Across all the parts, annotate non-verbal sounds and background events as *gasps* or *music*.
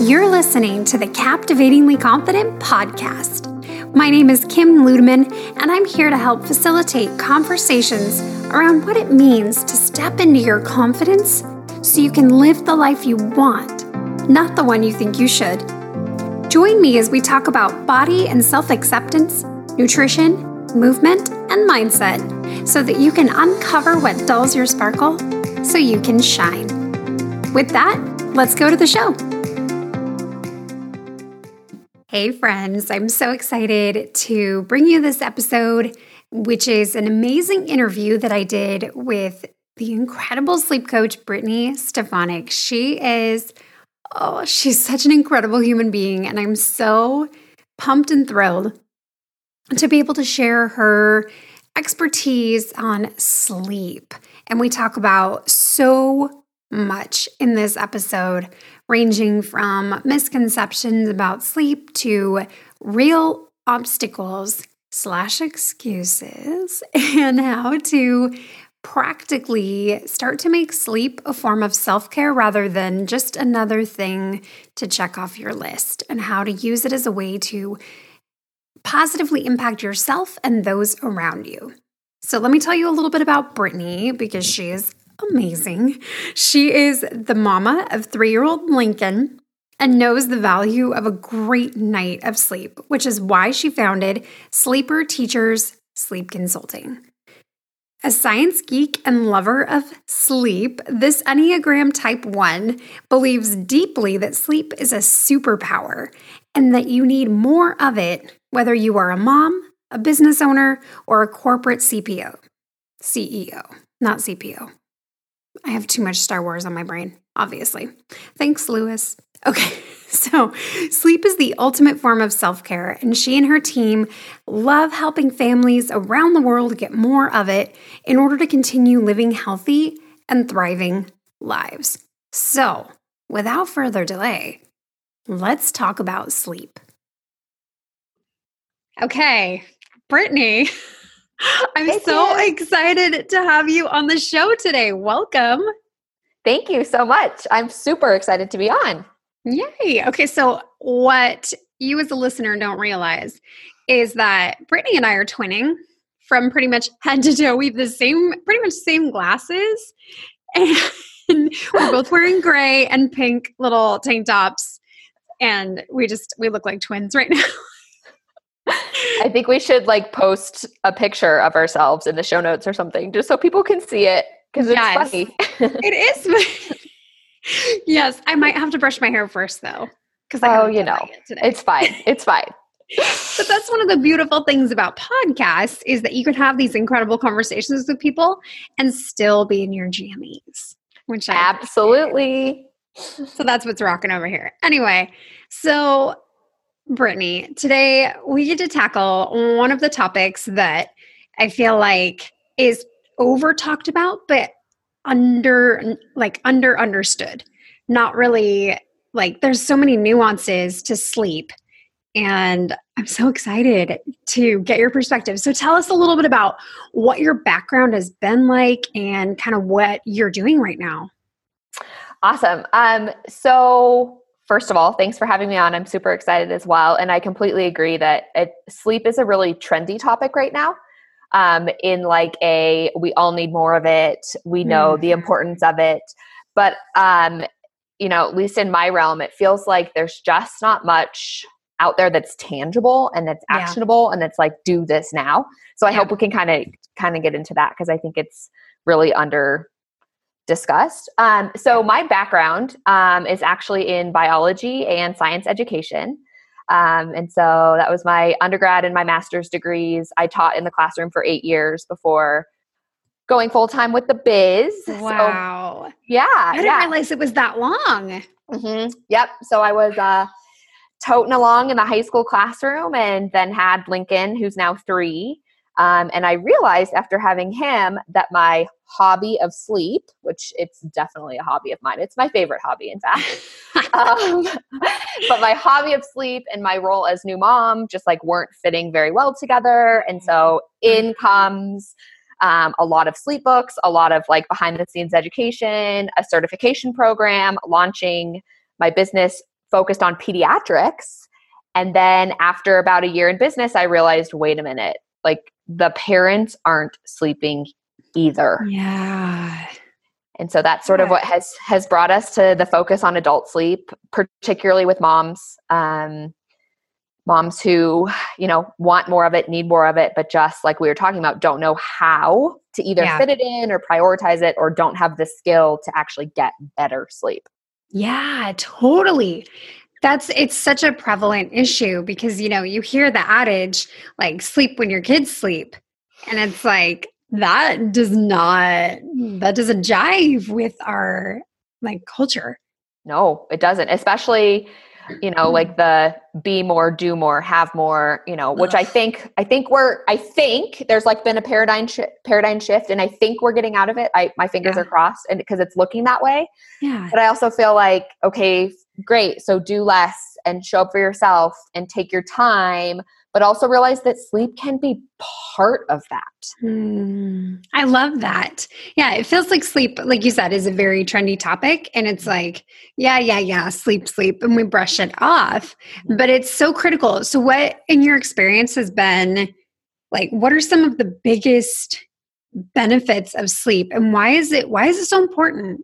You're listening to the Captivatingly Confident podcast. My name is Kim Ludeman, and I'm here to help facilitate conversations around what it means to step into your confidence so you can live the life you want, not the one you think you should. Join me as we talk about body and self acceptance, nutrition, movement, and mindset so that you can uncover what dulls your sparkle so you can shine. With that, let's go to the show. Hey, friends, I'm so excited to bring you this episode, which is an amazing interview that I did with the incredible sleep coach, Brittany Stefanik. She is, oh, she's such an incredible human being, and I'm so pumped and thrilled to be able to share her expertise on sleep. And we talk about so much in this episode, ranging from misconceptions about sleep to real obstacles slash excuses *laughs* and how to practically start to make sleep a form of self care rather than just another thing to check off your list, and how to use it as a way to positively impact yourself and those around you. So, let me tell you a little bit about Brittany because she is amazing. She is the mama of three year old Lincoln and knows the value of a great night of sleep, which is why she founded Sleeper Teachers Sleep Consulting. A science geek and lover of sleep, this Enneagram Type 1 believes deeply that sleep is a superpower and that you need more of it, whether you are a mom, a business owner, or a corporate CPO. CEO, not CPO. I have too much Star Wars on my brain, obviously. Thanks, Lewis. Okay, *laughs* so sleep is the ultimate form of self care, and she and her team love helping families around the world get more of it in order to continue living healthy and thriving lives. So, without further delay, let's talk about sleep. Okay, Brittany. *laughs* I'm Thank so you. excited to have you on the show today. Welcome. Thank you so much. I'm super excited to be on. Yay. Okay, so what you as a listener don't realize is that Brittany and I are twinning from pretty much head to toe. We have the same, pretty much same glasses. *laughs* And we're both *laughs* wearing gray and pink little tank tops. And we just, we look like twins right now. I think we should like post a picture of ourselves in the show notes or something just so people can see it because it's yes. funny. *laughs* it is. *laughs* yes, I might have to brush my hair first though. Because oh, you know, it's fine. It's fine. *laughs* but that's one of the beautiful things about podcasts is that you can have these incredible conversations with people and still be in your jammies. Which I absolutely. So that's what's rocking over here. Anyway, so Brittany, today we get to tackle one of the topics that I feel like is over talked about, but under like under understood. Not really like there's so many nuances to sleep. And I'm so excited to get your perspective. So tell us a little bit about what your background has been like and kind of what you're doing right now. Awesome. Um, so first of all, thanks for having me on. I'm super excited as well. And I completely agree that it, sleep is a really trendy topic right now. Um, in like a, we all need more of it. We know mm. the importance of it. But, um, you know, at least in my realm, it feels like there's just not much out there that's tangible and that's actionable yeah. and that's like, do this now. So I yeah. hope we can kind of, kind of get into that because I think it's really under discussed. Um, so, my background um, is actually in biology and science education. Um, and so that was my undergrad and my master's degrees. I taught in the classroom for eight years before going full time with the biz. Wow. So, yeah. I didn't yeah. realize it was that long. Mm-hmm. Yep. So I was uh, toting along in the high school classroom and then had Lincoln, who's now three. Um, and I realized after having him that my hobby of sleep, which it's definitely a hobby of mine, it's my favorite hobby, in fact. *laughs* um, *laughs* but my hobby of sleep and my role as new mom just like weren't fitting very well together. And so in mm-hmm. comes um, a lot of sleep books, a lot of like behind the scenes education, a certification program, launching my business focused on pediatrics. And then after about a year in business, I realized wait a minute, like the parents aren't sleeping either. Yeah. And so that's sort of what has has brought us to the focus on adult sleep, particularly with moms. Um, moms who you know want more of it need more of it but just like we were talking about don't know how to either yeah. fit it in or prioritize it or don't have the skill to actually get better sleep yeah totally that's it's such a prevalent issue because you know you hear the adage like sleep when your kids sleep. And it's like that does not that doesn't jive with our like culture. No it doesn't especially you know like the be more do more have more you know which i think i think we're i think there's like been a paradigm sh- paradigm shift and i think we're getting out of it. I my fingers yeah. are crossed and because it's looking that way. Yeah. But i also feel like okay great so do less and show up for yourself and take your time but also realize that sleep can be part of that. Mm, I love that. Yeah, it feels like sleep, like you said, is a very trendy topic. And it's like, yeah, yeah, yeah, sleep, sleep, and we brush it off. But it's so critical. So, what in your experience has been like, what are some of the biggest benefits of sleep and why is it why is it so important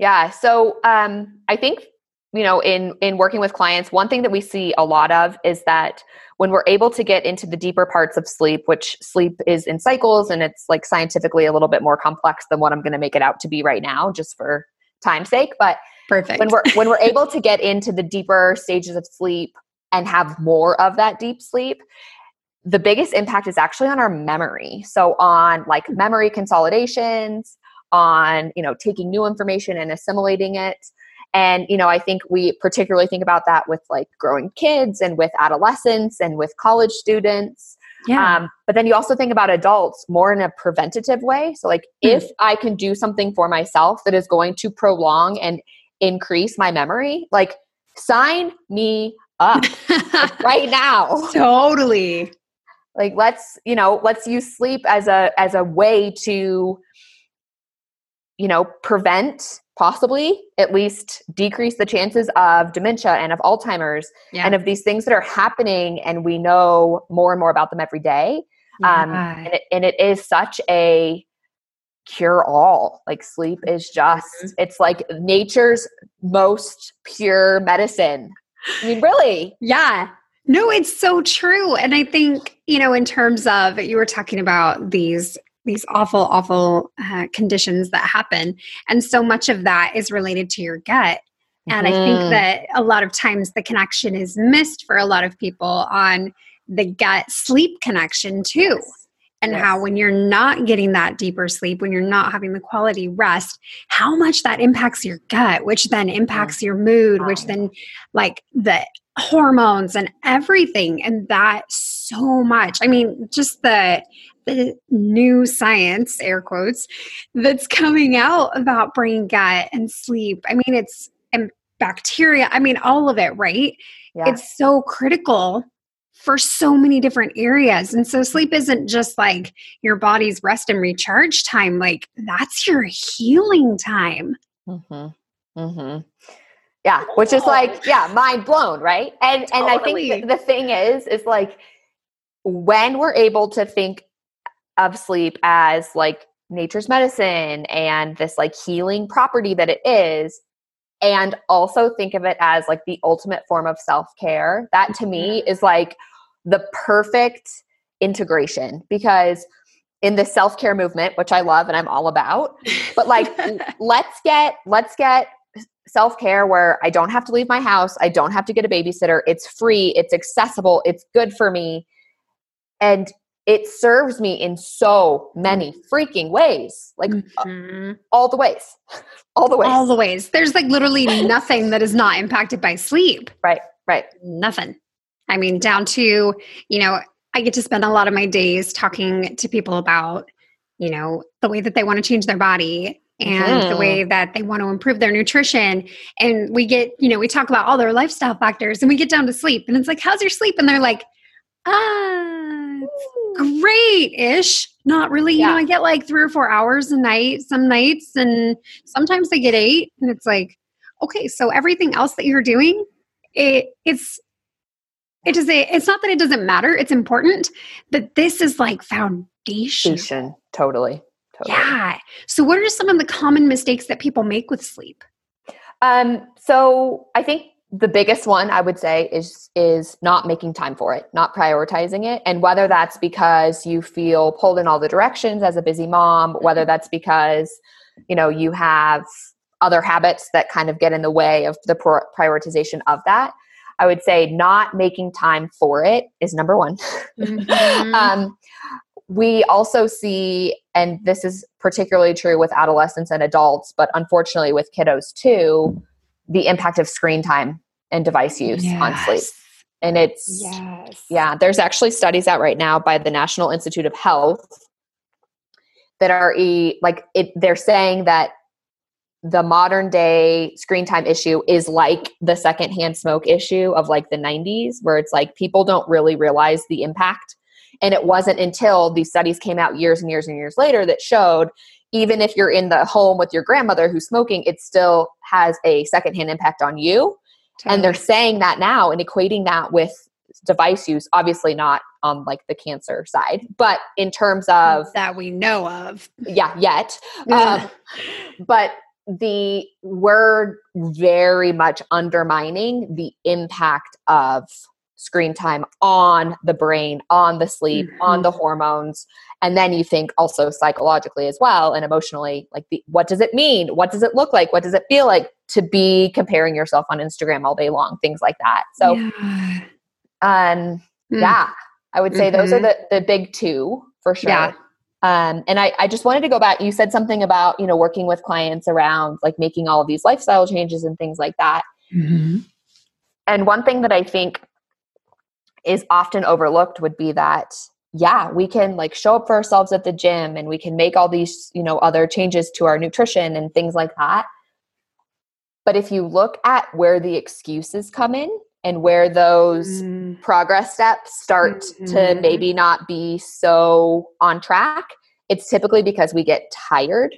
yeah so um i think you know in in working with clients one thing that we see a lot of is that when we're able to get into the deeper parts of sleep which sleep is in cycles and it's like scientifically a little bit more complex than what i'm going to make it out to be right now just for time's sake but perfect. when we're when we're able to get into the deeper stages of sleep and have more of that deep sleep the biggest impact is actually on our memory. So on like memory consolidations on you know taking new information and assimilating it and, you know, I think we particularly think about that with like growing kids and with adolescents and with college students. Yeah. Um, but then you also think about adults more in a preventative way. So, like, mm-hmm. if I can do something for myself that is going to prolong and increase my memory, like, sign me up like, *laughs* right now. Totally. Like, let's, you know, let's use sleep as a as a way to, you know, prevent possibly at least decrease the chances of dementia and of Alzheimer's yeah. and of these things that are happening and we know more and more about them every day. Yeah. Um, and, it, and it is such a cure all. Like sleep is just, mm-hmm. it's like nature's most pure medicine. I mean, really? Yeah. No, it's so true. And I think, you know, in terms of you were talking about these these awful, awful uh, conditions that happen. And so much of that is related to your gut. And mm-hmm. I think mm-hmm. that a lot of times the connection is missed for a lot of people on the gut sleep connection too. And yes. how, when you're not getting that deeper sleep, when you're not having the quality rest, how much that impacts your gut, which then impacts your mood, which then, like, the hormones and everything. And that so much. I mean, just the the new science, air quotes, that's coming out about brain gut and sleep. I mean, it's and bacteria. I mean, all of it, right? Yeah. It's so critical for so many different areas. And so sleep isn't just like your body's rest and recharge time, like that's your healing time. Mm-hmm. Mm-hmm. Yeah, which is like, yeah, mind blown, right? And totally. and I think the thing is, is like when we're able to think of sleep as like nature's medicine and this like healing property that it is and also think of it as like the ultimate form of self-care that to me mm-hmm. is like the perfect integration because in the self-care movement which i love and i'm all about but like *laughs* let's get let's get self-care where i don't have to leave my house i don't have to get a babysitter it's free it's accessible it's good for me and it serves me in so many freaking ways like uh, mm-hmm. all the ways *laughs* all the ways. All the ways. There's like literally *laughs* nothing that is not impacted by sleep. Right right. Nothing. I mean down to you know i get to spend a lot of my days talking to people about you know the way that they want to change their body and mm. the way that they want to improve their nutrition. And we get you know we talk about all their lifestyle factors and we get down to sleep and it's like how's your sleep? And they're like ah great ish. Not really. Yeah. You know, I get like three or four hours a night some nights, and sometimes I get eight. And it's like, okay, so everything else that you're doing, it it's it does it's not that it doesn't matter, it's important, but this is like foundation. Foundation, totally. Totally. Yeah. So what are some of the common mistakes that people make with sleep? Um, so I think the biggest one I would say is is not making time for it, not prioritizing it, and whether that's because you feel pulled in all the directions as a busy mom, whether that's because you know you have other habits that kind of get in the way of the prioritization of that. I would say not making time for it is number one. Mm-hmm. *laughs* um, we also see, and this is particularly true with adolescents and adults, but unfortunately with kiddos too, the impact of screen time and device use yes. on sleep. And it's, yes. yeah, there's actually studies out right now by the National Institute of Health that are e- like it, they're saying that the modern day screen time issue is like the secondhand smoke issue of like the 90s where it's like people don't really realize the impact and it wasn't until these studies came out years and years and years later that showed even if you're in the home with your grandmother who's smoking, it still has a secondhand impact on you. Totally. And they're saying that now and equating that with device use, obviously not on like the cancer side, but in terms of that we know of. Yeah, yet. um, but the we're very much undermining the impact of screen time on the brain, on the sleep, mm-hmm. on the hormones. And then you think also psychologically as well and emotionally, like the, what does it mean? What does it look like? What does it feel like to be comparing yourself on Instagram all day long? Things like that. So, yeah. um, mm. yeah, I would say mm-hmm. those are mm-hmm. the, the big two for sure. Yeah. Um, and I, I just wanted to go back. You said something about, you know, working with clients around like making all of these lifestyle changes and things like that. Mm-hmm. And one thing that I think is often overlooked would be that yeah we can like show up for ourselves at the gym and we can make all these you know other changes to our nutrition and things like that but if you look at where the excuses come in and where those mm. progress steps start mm-hmm. to maybe not be so on track it's typically because we get tired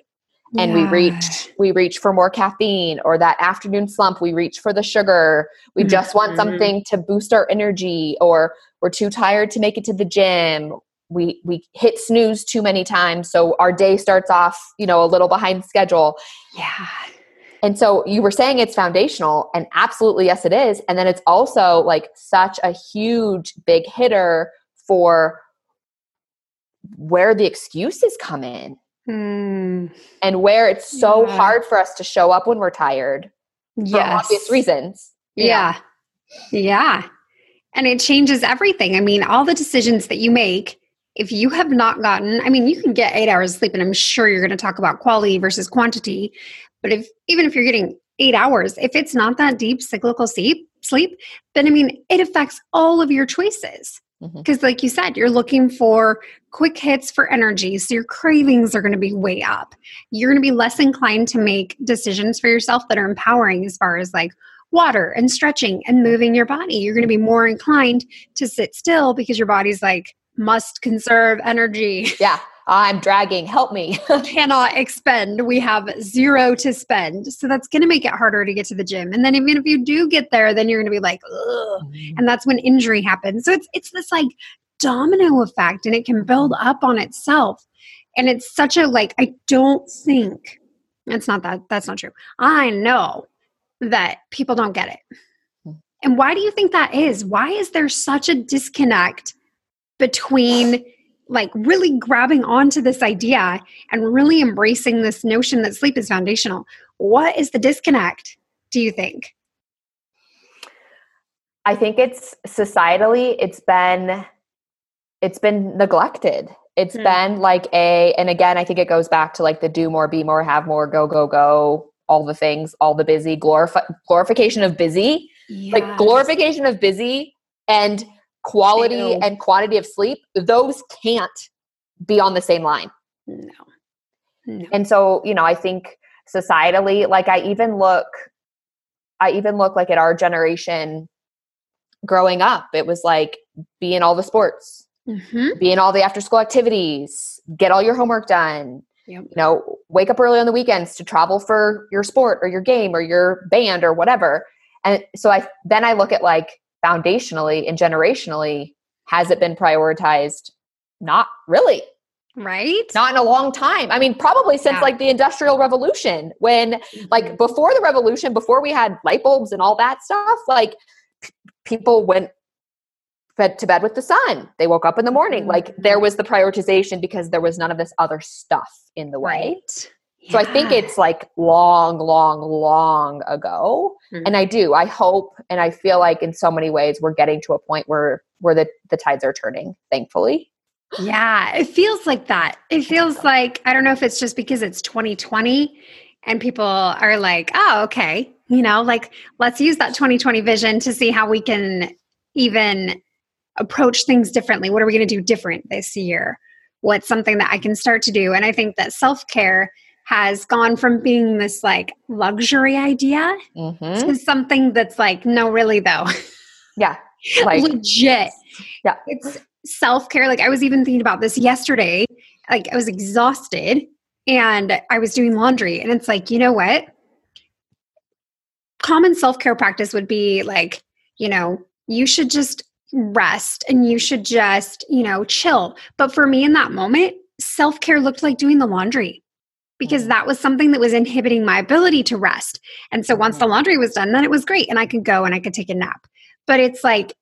and yeah. we reach we reach for more caffeine or that afternoon slump we reach for the sugar. We mm-hmm. just want something to boost our energy or we're too tired to make it to the gym. We we hit snooze too many times so our day starts off you know a little behind schedule. Yeah. And so you were saying it's foundational and absolutely yes it is. And then it's also like such a huge big hitter for where the excuses come in Mm. And where it's so yeah. hard for us to show up when we're tired for obvious reasons. Yeah. Know? Yeah. And it changes everything. I mean, all the decisions that you make, if you have not gotten, I mean, you can get eight hours of sleep, and I'm sure you're going to talk about quality versus quantity. But if even if you're getting eight hours, if it's not that deep cyclical sleep, sleep, then I mean, it affects all of your choices. Because, mm-hmm. like you said, you're looking for quick hits for energy. So your cravings are going to be way up. You're going to be less inclined to make decisions for yourself that are empowering as far as like water and stretching and moving your body. You're going to be more inclined to sit still because your body's like, must conserve energy. Yeah. I'm dragging, help me. *laughs* cannot expend. We have zero to spend. So that's going to make it harder to get to the gym. And then even if you do get there, then you're going to be like, Ugh. Mm-hmm. and that's when injury happens. So it's it's this like domino effect and it can build up on itself. And it's such a like I don't think it's not that that's not true. I know that people don't get it. Hmm. And why do you think that is? Why is there such a disconnect between like really grabbing onto this idea and really embracing this notion that sleep is foundational. What is the disconnect, do you think? I think it's societally it's been it's been neglected. It's mm. been like a and again I think it goes back to like the do more, be more, have more, go go go, all the things, all the busy, glorify glorification of busy. Yes. Like glorification of busy and quality and quantity of sleep, those can't be on the same line. No. no. And so, you know, I think societally, like I even look, I even look like at our generation growing up, it was like be in all the sports, mm-hmm. be in all the after school activities, get all your homework done. Yep. You know, wake up early on the weekends to travel for your sport or your game or your band or whatever. And so I then I look at like foundationally and generationally, has it been prioritized? Not really. Right? Not in a long time. I mean, probably since yeah. like the Industrial Revolution, when mm-hmm. like before the revolution, before we had light bulbs and all that stuff, like p- people went fed to bed with the sun. They woke up in the morning. Like there was the prioritization because there was none of this other stuff in the way. Right. Yeah. So I think it's like long, long, long ago. Mm-hmm. And I do. I hope and I feel like in so many ways we're getting to a point where where the, the tides are turning, thankfully. Yeah, it feels like that. It feels like I don't know if it's just because it's 2020 and people are like, "Oh, okay." You know, like let's use that 2020 vision to see how we can even approach things differently? What are we going to do different this year? What's something that I can start to do? And I think that self care has gone from being this like luxury idea mm-hmm. to something that's like, no, really though. Yeah. *laughs* Like, legit. Yeah. It's self care. Like I was even thinking about this yesterday. Like I was exhausted and I was doing laundry. And it's like, you know what? Common self care practice would be like, you know, you should just rest and you should just, you know, chill. But for me in that moment, self care looked like doing the laundry because mm-hmm. that was something that was inhibiting my ability to rest. And so once the mm-hmm. laundry was done, then it was great and I could go and I could take a nap. But it's like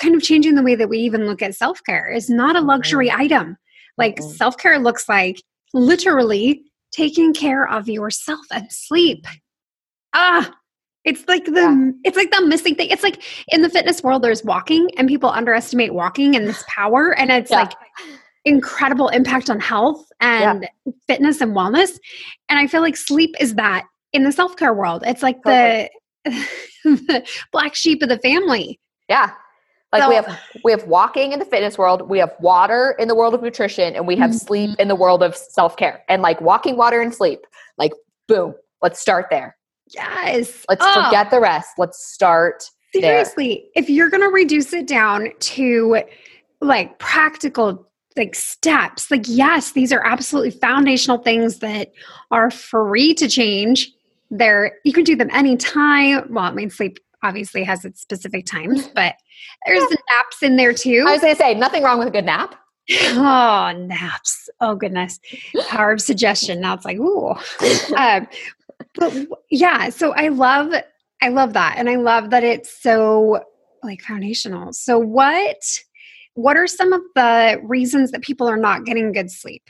kind of changing the way that we even look at self care is not a luxury mm-hmm. item. Like self care looks like literally taking care of yourself and sleep. Ah, it's like the yeah. it's like the missing thing. It's like in the fitness world, there's walking, and people underestimate walking and this power, and it's yeah. like incredible impact on health and yeah. fitness and wellness. And I feel like sleep is that in the self care world. It's like the, the, *laughs* black sheep of the family. Yeah. Like so, we have we have walking in the fitness world, we have water in the world of nutrition, and we have mm-hmm. sleep in the world of self care. And like walking, water, and sleep, like boom, let's start there. Yes. Let's oh. forget the rest. Let's start. Seriously, there. if you're going to reduce it down to like practical like steps, like yes, these are absolutely foundational things that are free to change. They're you can do them anytime. Well, I mean sleep obviously has its specific times, *laughs* but there's yeah. naps in there too. I was to say nothing wrong with a good nap. Oh, naps. Oh, goodness. Power of suggestion. Now it's like, ooh. Um, but yeah, so I love I love that and I love that it's so like foundational. So what what are some of the reasons that people are not getting good sleep?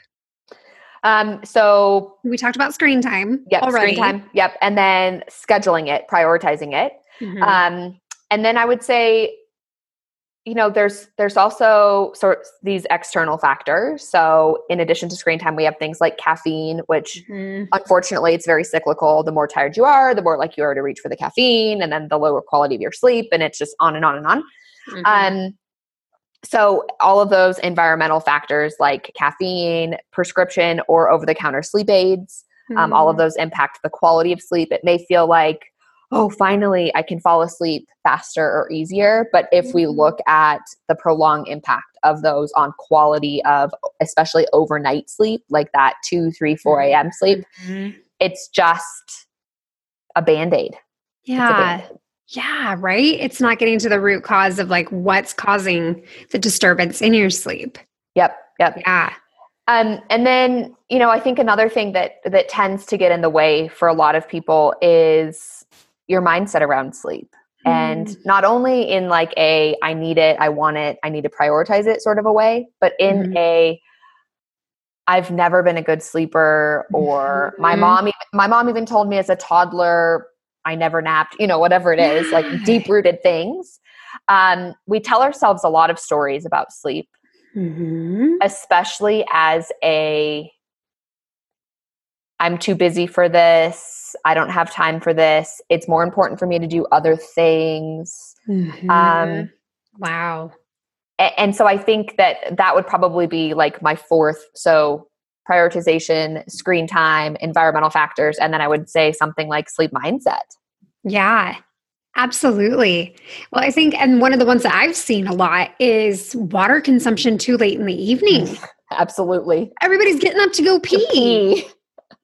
Um, so we talked about screen time. Yep, already. screen time. Yep, and then scheduling it, prioritizing it. Mm-hmm. Um, and then I would say you know there's there's also sort of these external factors so in addition to screen time we have things like caffeine which mm-hmm. unfortunately it's very cyclical the more tired you are the more like you are to reach for the caffeine and then the lower quality of your sleep and it's just on and on and on mm-hmm. um so all of those environmental factors like caffeine prescription or over the counter sleep aids mm-hmm. um, all of mm-hmm. those impact the quality of sleep it may feel like oh, finally I can fall asleep faster or easier. But if we mm-hmm. look at the prolonged impact of those on quality of especially overnight sleep, like that 2, 3, 4 a.m. sleep, mm-hmm. it's just a band aid. Yeah. Yeah, right? It's not getting to the root cause of like what's causing the disturbance in your sleep. Yep. Yep. Yeah. Um, and then, you know, I think another thing that that tends to get in the way for a lot of people is your mindset around sleep. Mm. And not only in like a I need it, I want it, I need to prioritize it sort of a way, but in mm. a I've never been a good sleeper or mm-hmm. my mom my mom even told me as a toddler I never napped, you know, whatever it is, like *laughs* deep rooted things. Um, we tell ourselves a lot of stories about sleep, mm-hmm. especially as a I'm too busy for this. I don't have time for this. It's more important for me to do other things. Mm-hmm. Um, wow. And, and so I think that that would probably be like my fourth. So prioritization, screen time, environmental factors, and then I would say something like sleep mindset. Yeah. Absolutely. Well, I think, and one of the ones that I've seen a lot is water consumption too late in the evening. *laughs* Absolutely. Everybody's getting up to go pee. Pee.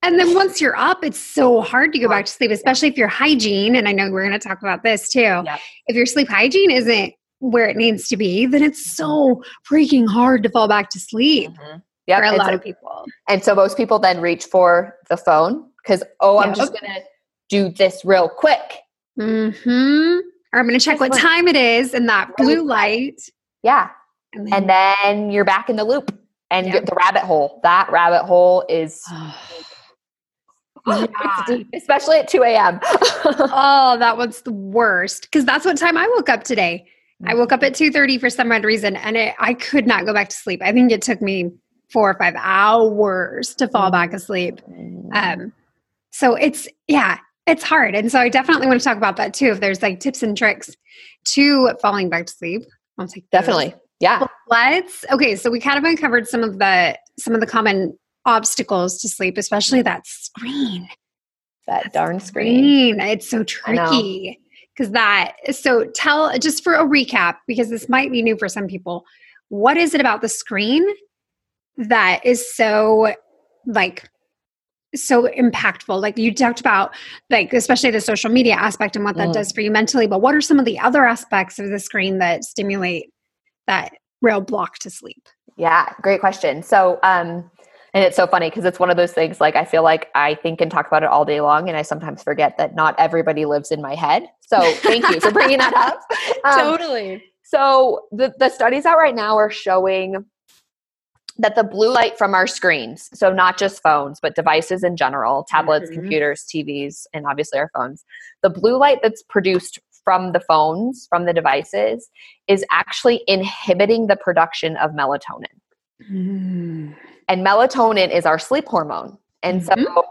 And then once you're up, it's so hard to go back to sleep, especially if your hygiene, and I know we're going to talk about this too. Yep. If your sleep hygiene isn't where it needs to be, then it's so freaking hard to fall back to sleep Mhm. For a and lot so- of people. And so most people then reach for the phone because, oh, I'm Yep. just going to do this real quick. hmm Or I'm going to check what time it is in that blue light. Yeah. And And then you're back in the loop and Yep. the rabbit hole. That rabbit hole is *sighs* *gasps* Yeah. deep, especially at 2 a.m. *laughs* oh, that was the worst because that's what time I woke up today. I woke up at 2:30 for some odd reason and it, I could not go back to sleep. I think it took me 4 or 5 hours to fall back asleep. Um so it's yeah, it's hard. And so I definitely want to talk about that too if there's like tips and tricks to falling back to sleep. I'll take those. Definitely. Yeah. Let's okay, so we kind of uncovered some of the some of the common obstacles to sleep, especially that screen. That darn screen. Screen. It's so tricky because that. So tell just for a recap because this might be new for some people. What is it about the screen that is so like so impactful? Like you talked about, like especially the social media aspect and what that Mm. does for you mentally. But what are some of the other aspects of the screen that stimulate that real block to sleep? Yeah, great question. So, um, and it's so funny because it's one of those things like I feel like I think and talk about it all day long, and I sometimes forget that not everybody lives in my head. So, thank you for bringing that up. *laughs* Um, totally. So, the, the studies out right now are showing that the blue light from our screens, so not just phones, but devices in general, tablets, Mhm. computers, TVs, and obviously our phones, the blue light that's produced from the phones, from the devices, is actually inhibiting the production of melatonin. Mm. And melatonin is our sleep hormone. And Mhm. so,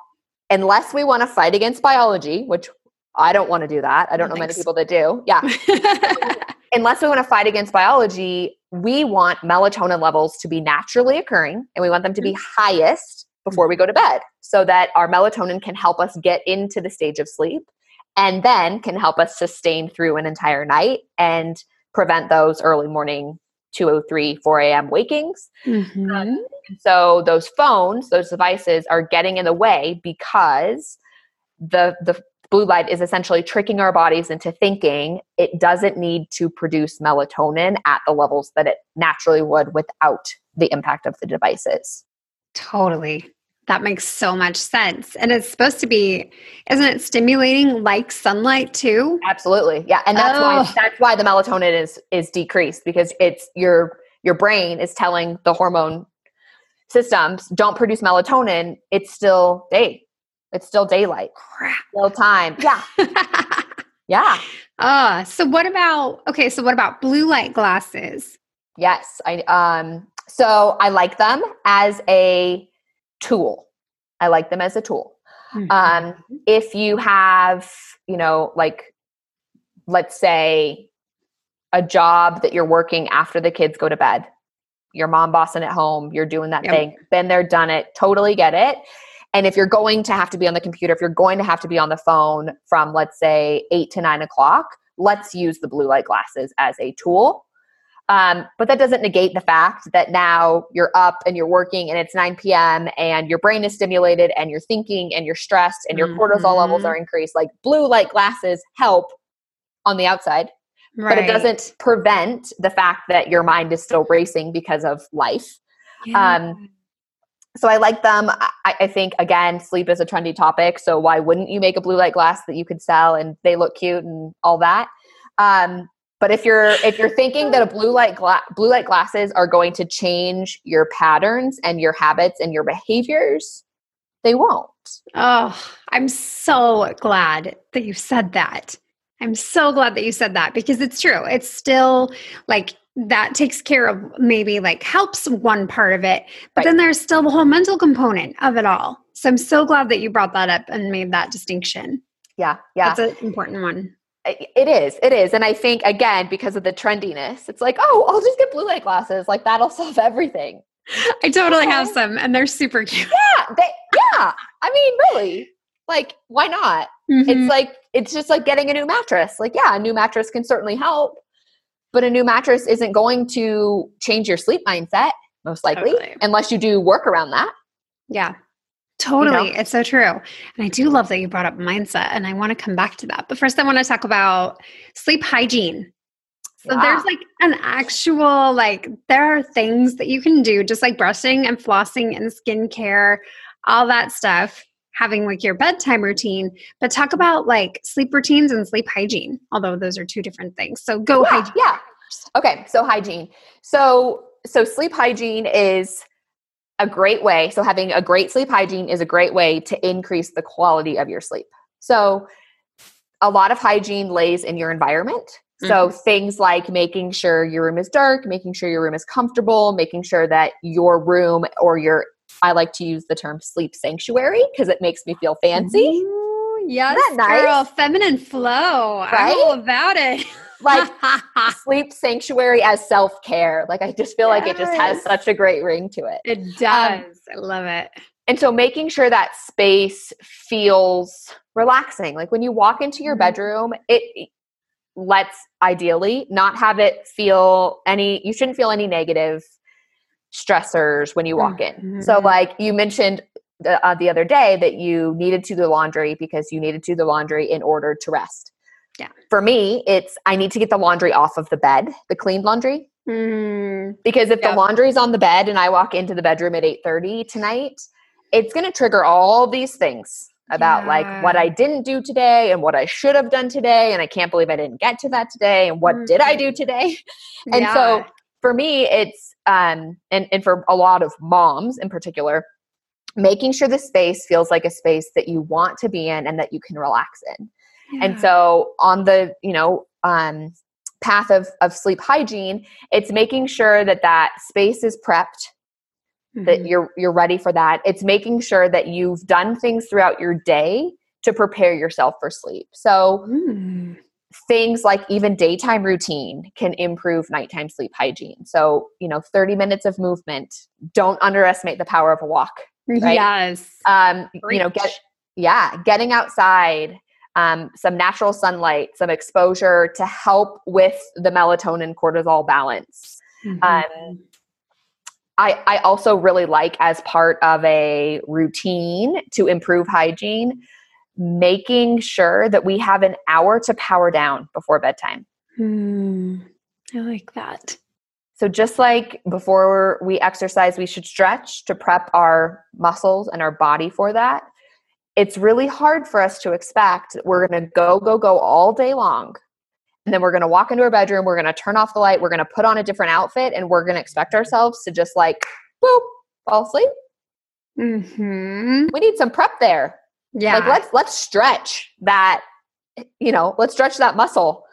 unless we want to fight against biology, which I don't want to do that, I don't No know many people that do. Yeah. *laughs* unless we want to fight against biology, we want melatonin levels to be naturally occurring and we want them to be highest before we go to bed so that our melatonin can help us get into the stage of sleep and then can help us sustain through an entire night and prevent those early morning 203 4 a.m wakings Mhm. so those phones, those devices are getting in the way because the the blue light is essentially tricking our bodies into thinking it doesn't need to produce melatonin at the levels that it naturally would without the impact of the devices. Totally. That makes so much sense. And it's supposed to be, isn't it stimulating like sunlight too? Absolutely. Yeah, and that's Oh. why that's why the melatonin is is decreased because it's your your brain is telling the hormone systems don't produce melatonin, it's still day. It's still daylight. Crap. Still time. Yeah. *laughs* Yeah. Ah, so what about okay, so what about blue light glasses? Yes, I um so I like them as a tool. I like them as a tool. Mm-hmm. Um if you have, you know, like let's say a job that you're working after the kids go to bed. Your mom bossing at home, you're doing that Yep. thing. Been there, done it, totally get it. And if you're going to have to be on the computer, if you're going to have to be on the phone from let's say eight to nine o'clock, let's use the blue light glasses as a tool. Um, but that doesn't negate the fact that now you're up and you're working and it's 9 p.m. and your brain is stimulated and you're thinking and you're stressed and your cortisol levels Mhm. are increased. Like blue light glasses help on the outside, but it doesn't prevent the fact that your mind is still racing because of life. Yeah. Um, so I like them. I, I think again, sleep is a trendy topic. So why wouldn't you make a blue light glass that you could sell and they look cute and all that? Um, but if you're if you're thinking that a blue light gla- blue light glasses are going to change your patterns and your habits and your behaviors, they won't. Oh, I'm so glad that you said that. I'm so glad that you said that because it's true. It's still like that takes care of maybe like helps one part of it, but Right. then there's still the whole mental component of it all. So I'm so glad that you brought that up and made that distinction. Yeah, yeah. That's an important one. It is. It is. And I think again because of the trendiness, it's like, "Oh, I'll just get blue light glasses. Like that'll *laughs* solve everything." I totally have some and they're super cute. Yeah, they, yeah. I mean, really. Like, why not? Mhm. It's like it's just like getting a new mattress. Like, yeah, a new mattress can certainly help, but a new mattress isn't going to change your sleep mindset. most likely, totally. unless you do work around that. Yeah. Totally. You know? It's so true. And I do love that you brought up mindset and I want to come back to that. But first I want to talk about sleep hygiene. So yeah. there's like an actual like there are things that you can do just like brushing and flossing and skincare, all that stuff, having like your bedtime routine, but talk about like sleep routines and sleep hygiene, although those are two different things. So go yeah, hygiene. Yeah. Okay, so hygiene. So so sleep hygiene is a great way. So, having a great sleep hygiene is a great way to increase the quality of your sleep. So, a lot of hygiene lays in your environment. So, mm-hmm. things like making sure your room is dark, making sure your room is comfortable, making sure that your room or your, I like to use the term sleep sanctuary because it makes me feel fancy. Ooh, yes, nice? girl, feminine flow. Right? I'm all about it. like *laughs* sleep sanctuary as self care. Like I just feel yes. like it just has such a great ring to it. It um, does. Um, I love it. And so making sure that space feels relaxing. Like when you walk into your mm-hmm. bedroom, it let's ideally not have it feel any you shouldn't feel any negative stressors when you walk mm-hmm. in. So like you mentioned the, uh, the other day that you needed to do the laundry because you needed to do the laundry in order to rest. Yeah. For me, it's I need to get the laundry off of the bed, the clean laundry. Mm. Because if yeah. the laundry's on the bed and I walk into the bedroom at 8:30 tonight, it's going to trigger all these things about yeah. like what I didn't do today and what I should have done today and I can't believe I didn't get to that today and what mm. did I do today? *laughs* and yeah. so for me it's um and and for a lot of moms in particular making sure the space feels like a space that you want to be in and that you can relax in. And so on the, you know, um, path of, of sleep hygiene, it's making sure that that space is prepped, mm-hmm. that you're, you're ready for that. It's making sure that you've done things throughout your day to prepare yourself for sleep. So mm. Things like even daytime routine can improve nighttime sleep hygiene. So, you know, 30 minutes of movement, don't underestimate the power of a walk. Right? Yes. Um, you know, get, yeah, getting outside, um, some natural sunlight, some exposure to help with the melatonin cortisol balance. Mm-hmm. Um, I, I also really like as part of a routine to improve hygiene, making sure that we have an hour to power down before bedtime. Mm, I like that. So, just like before we exercise, we should stretch to prep our muscles and our body for that it's really hard for us to expect that we're going to go, go, go all day long. And then we're going to walk into our bedroom, we're going to turn off the light, we're going to put on a different outfit, and we're going to expect ourselves to just like, boop, fall asleep. Mm-hmm. We need some prep there. Yeah. Like let's let's stretch that, you know, let's stretch that muscle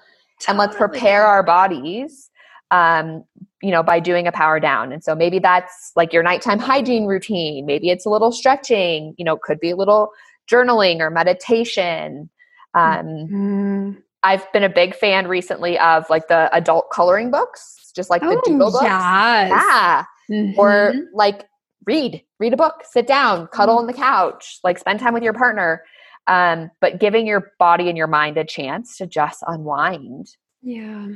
totally. and let's prepare our bodies um, you know, by doing a power down. And so maybe that's like your nighttime hygiene routine. Maybe it's a little stretching, you know, could be a little journaling or meditation. Um, mm-hmm. I've been a big fan recently of like the adult coloring books, just like oh, the doodle books. Yes. Yeah. Mm-hmm. Or like read, read a book, sit down, cuddle mm-hmm. on the couch, like spend time with your partner. Um, but giving your body and your mind a chance to just unwind. Yeah.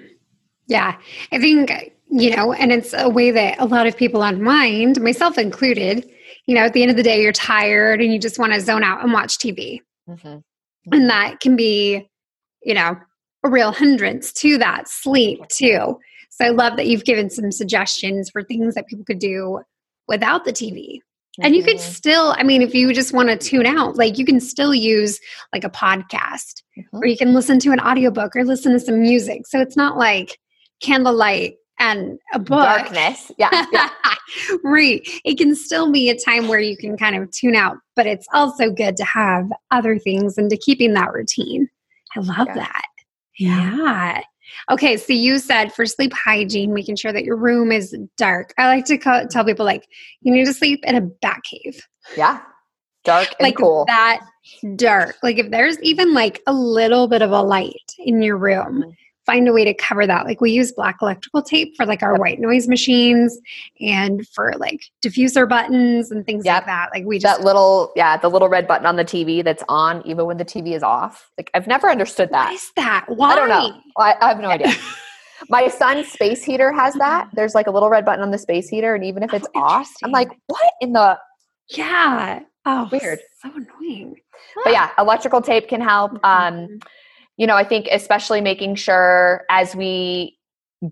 Yeah. I think, you know, and it's a way that a lot of people unwind, myself included. You know, at the end of the day, you're tired and you just want to zone out and watch TV. Mm-hmm. Mm-hmm. And that can be, you know, a real hindrance to that sleep too. So I love that you've given some suggestions for things that people could do without the TV. Mm-hmm. And you could mm-hmm. still, I mean, if you just want to tune out, like you can still use like a podcast mm-hmm. or you can listen to an audiobook or listen to some music. So it's not like candlelight and a book. Darkness. Yeah. yeah. *laughs* right. It can still be a time where you can kind of tune out, but it's also good to have other things and to keeping that routine. I love yeah. that. Yeah. yeah. Okay, so you said for sleep hygiene, making sure that your room is dark. I like to call, tell people like you need to sleep in a bat cave. Yeah, dark and like cool. That dark. Like if there's even like a little bit of a light in your room, mm-hmm find a way to cover that. Like we use black electrical tape for like our yep. white noise machines and for like diffuser buttons and things yep. like that. Like we just that little yeah, the little red button on the TV that's on even when the TV is off. Like I've never understood that. What is that? Why? I don't know. I, I have no *laughs* idea. My son's space heater has that. There's like a little red button on the space heater, and even if it's Oh, off, I'm like, what in the Yeah. Oh, Weird. So annoying. but yeah, electrical tape can help. Um, Mhm. You know, I think especially making sure as we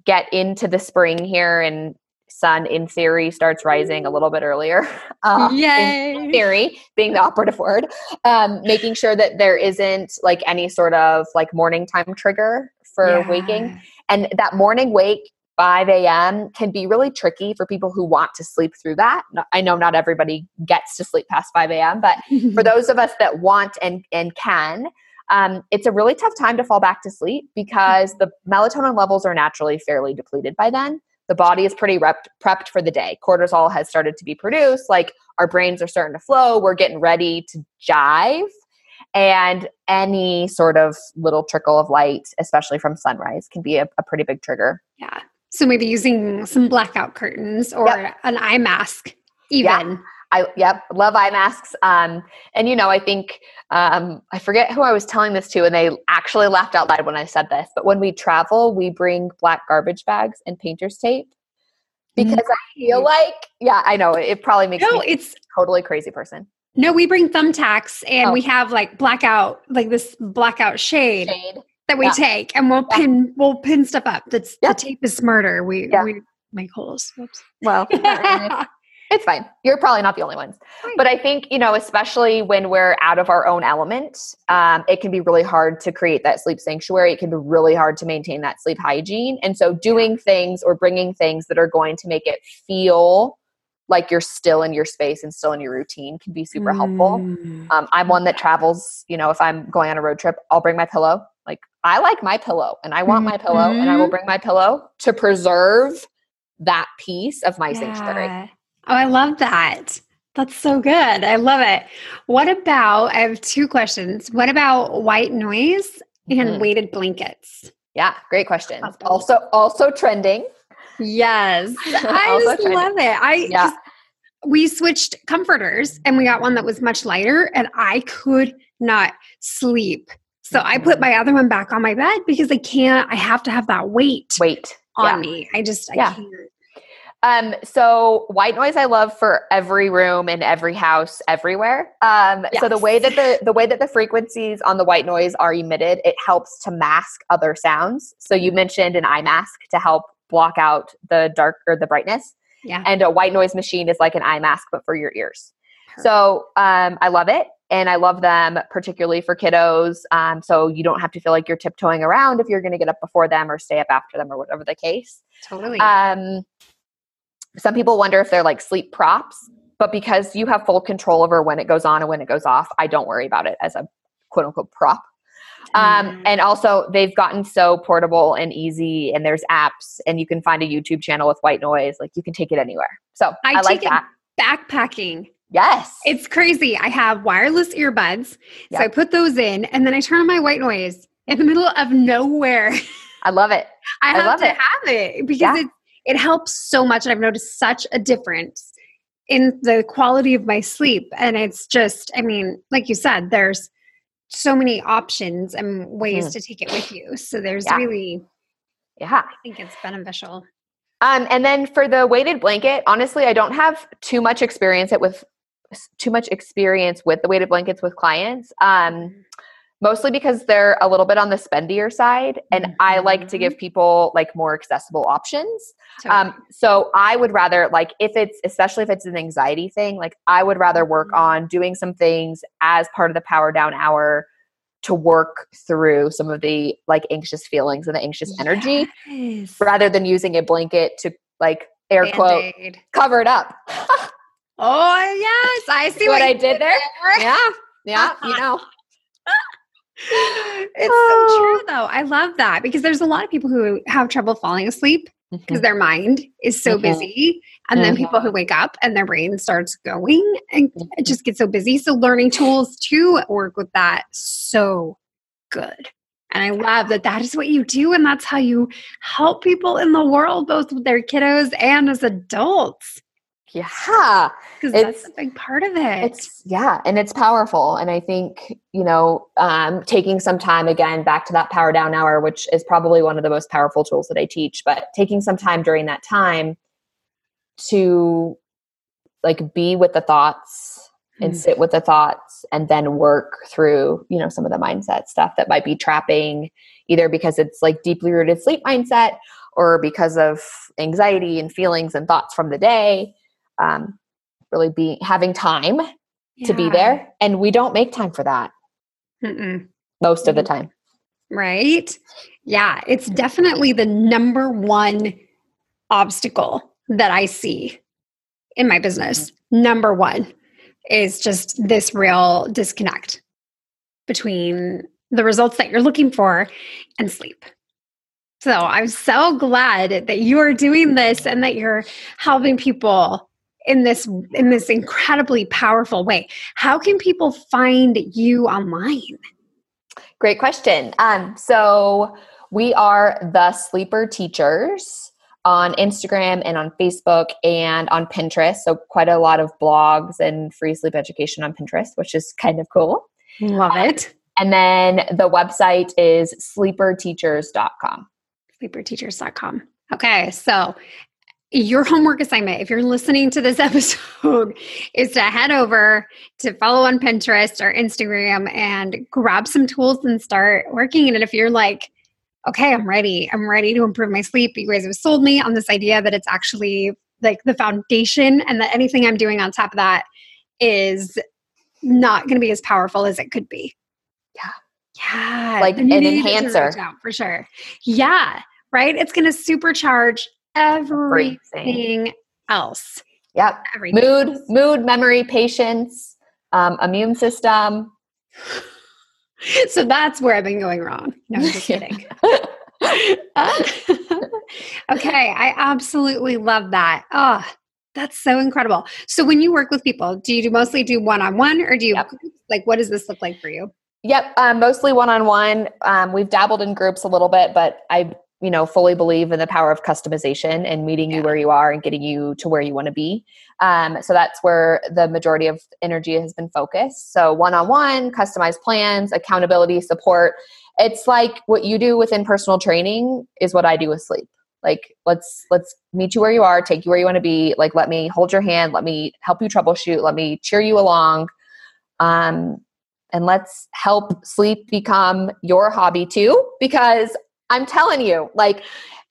get into the spring here and sun in theory starts rising a little bit earlier. *laughs* Uh, in theory being the operative word, um, making sure that there isn't like any sort of like morning time trigger for waking. And that morning wake, 5 a.m., can be really tricky for people who want to sleep through that. I know not everybody gets to sleep past 5 a.m., but for *laughs* those of us that want and, and can, um, it's a really tough time to fall back to sleep because the melatonin levels are naturally fairly depleted by then. The body is pretty rep- prepped for the day. Cortisol has started to be produced. Like our brains are starting to flow. We're getting ready to jive. And any sort of little trickle of light, especially from sunrise, can be a, a pretty big trigger. Yeah. So maybe using some blackout curtains or Yep. an eye mask, Yeah. I yep, love eye masks. Um, and you know, I think um, I forget who I was telling this to, and they actually laughed out loud when I said this. But when we travel, we bring black garbage bags and painter's tape because I feel like, yeah, I know it probably makes No, me it's totally crazy person. no, we bring thumbtacks and Oh. we have like blackout, like this blackout shade Shade. that we Yeah. take and we'll Yeah. pin we'll pin stuff up. That's Yeah. the tape is smarter. We we make holes. Whoops. Well, *laughs* it's fine. You're probably not the only ones. But I think, you know, especially when we're out of our own element, um, it can be really hard to create that sleep sanctuary. It can be really hard to maintain that sleep hygiene. And so, doing things or bringing things that are going to make it feel like you're still in your space and still in your routine can be super helpful. Mm. Um, I'm one that travels, you know, if I'm going on a road trip, I'll bring my pillow. Like, I like my pillow and I want my pillow and I will Mhm. bring my pillow to preserve that piece of my sanctuary. Oh, I love that. That's so good. I love it. What about, I have two questions. What about white noise and Mhm. weighted blankets? Yeah, great question. Also, also trending. Yes. *laughs* I just trending. love it. I Yeah. 'cause we switched comforters and we got one that was much lighter and I could not sleep. So I put Mhm. my other one back on my bed because I can't I have to have that weight Wait. on yeah. me. I just I Yeah. can't. Um, so white noise I love for every room in every house everywhere. Um, so the way that the the way that the frequencies on the white noise are emitted, it helps to mask other sounds. So you mentioned an eye mask to help block out the dark or the brightness. Yeah. And a white noise machine is like an eye mask but for your ears. So um, I love it. And I love them particularly for kiddos. Um, so you don't have to feel like you're tiptoeing around if you're going to get up before them or stay up after them or whatever the case. Totally. Um, some people wonder if they're like sleep props, but because you have full control over when it goes on and when it goes off, I don't worry about it as a quote unquote prop. Um, Mm. and also, they've gotten so portable and easy, and there's apps, and you can find a YouTube channel with white noise. Like you can take it anywhere. So I, I like take it that. backpacking. Yes. It's crazy. I have wireless earbuds. So I put those in and then I turn on my white noise in the middle of nowhere. I love it. *laughs* I I have love to it. have it because Yeah. it, it helps so much. And I've noticed such a difference in the quality of my sleep. And it's just, I mean, like you said, there's so many options and ways Mhm. to take it with you. So there's Yeah. really, Yeah. I think it's beneficial. Um, and then for the weighted blanket, honestly, I don't have too much experience it with too much experience with the weighted blankets with clients. Um, mostly because they're a little bit on the spendier side, and I like to Mhm. give people like more accessible options. So, Um, so I would rather like if it's especially if it's an anxiety thing, like I would rather work Mhm. on doing some things as part of the power down hour to work through some of the like anxious feelings and the anxious energy yes. rather than using a blanket to like air quote Band-Aid. cover it up. Oh, yes. I see *laughs* See what I did there? Yeah. Yeah, you know. It's Oh. so true oh. though. I love that because there's a lot of people who have trouble falling asleep because mm-hmm. their mind is so Mhm. busy. And then people who mm-hmm. wake up and their brain starts going and it mm-hmm. just gets so busy. So learning tools to work with that so good. And I love that that is what you do and that's how you help people in the world both with their kiddos and as adults. Yeah. Because that's a big part of it. It's yeah, and it's powerful. And I think, you know, um, taking some time again back to that power down hour, which is probably one of the most powerful tools that I teach, but taking some time during that time to like be with the thoughts and mm. sit with the thoughts and then work through, you know, some of the mindset stuff that might be trapping either because it's like deeply rooted sleep mindset or because of anxiety and feelings and thoughts from the day um, really be having time yeah. to be there and we don't make time for that Mm-mm. most of the time right yeah it's definitely the number one obstacle that i see in my business mm-hmm. number one is just this real disconnect between the results that you're looking for and sleep so I'm so glad that you are doing this and that you're helping people in this in this incredibly powerful way. How can people find you online? Great question. Um, so we are the Sleeper Teachers on Instagram and on Facebook and on Pinterest. So quite a lot of blogs and free sleep education on Pinterest, which is kind of cool. Love it. And then the website is sleeperteachers.com sleeperteachers.com. Okay, so your homework assignment, if you're listening to this *laughs* episode, is to head over to follow on Pinterest or Instagram and grab some tools and start working. And if you're like, okay, I'm ready, I'm ready to improve my sleep, you guys have sold me on this idea that it's actually like the foundation and that anything I'm doing on top of that is not going to be as powerful as it could be. Yeah. Yeah. Like an enhancer. for sure. Yeah. Right. It's going to supercharge everything, everything. else. Yep. Everything. Mood, mood, memory, patience, um, immune system. *laughs* So that's where I've been going wrong. No, I'm just kidding. *laughs* *laughs* okay. I absolutely love that. Oh, that's so incredible. So when you work with people, do you do mostly do one on one or do you yep. like what does this look like for you? Yep, um, mostly one on one. Um, We've dabbled in groups a little bit, but I, you know, fully believe in the power of customization and meeting yeah. you where you are and getting you to where you want to be. Um, so that's where the majority of energy has been focused. So one on one, customized plans, accountability, support. It's like what you do within personal training is what I do with sleep. Like let's let's meet you where you are, take you where you want to be. Like let me hold your hand, let me help you troubleshoot, let me cheer you along. Um, and let's help sleep become your hobby too because i'm telling you like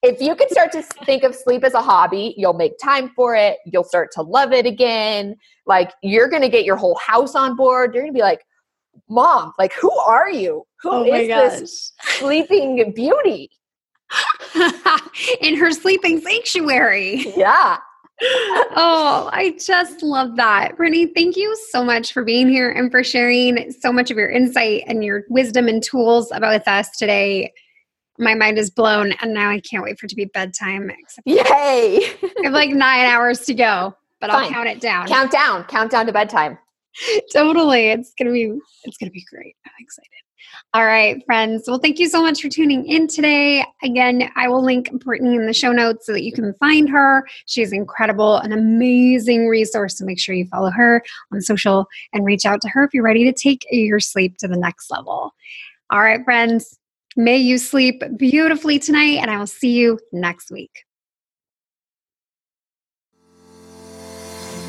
if you can start to *laughs* think of sleep as a hobby you'll make time for it you'll start to love it again like you're going to get your whole house on board you're going to be like mom like who are you? Who oh is this sleeping beauty? *laughs* In her sleeping sanctuary. Yeah. Oh, I just love that. Brittany, thank you so much for being here and for sharing so much of your insight and your wisdom and tools about with us today. My mind is blown, and now I can't wait for it to be bedtime. Yay! I have like nine hours to go, but Fine. I'll count it down. Count down. Count down to bedtime. *laughs* totally. It's gonna be it's gonna be great. I'm excited. All right, friends. Well, thank you so much for tuning in today. Again, I will link Brittany in the show notes so that you can find her. She's incredible, an amazing resource. So make sure you follow her on social and reach out to her if you're ready to take your sleep to the next level. All right, friends. May you sleep beautifully tonight, and I will see you next week.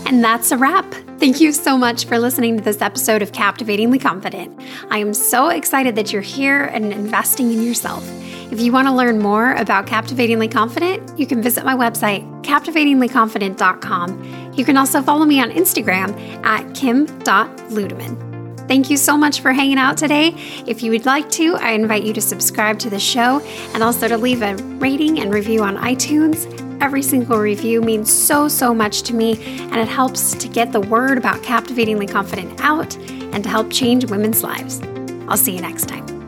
And that's a wrap. Thank you so much for listening to this episode of Captivatingly Confident. I am so excited that you're here and investing in yourself. If you want to learn more about Captivatingly Confident, you can visit my website, captivatinglyconfident.com. You can also follow me on Instagram at kim.ludeman. Thank you so much for hanging out today. If you would like to, I invite you to subscribe to the show and also to leave a rating and review on iTunes Every single review means so, so much to me, and it helps to get the word about Captivatingly Confident out and to help change women's lives. I'll see you next time.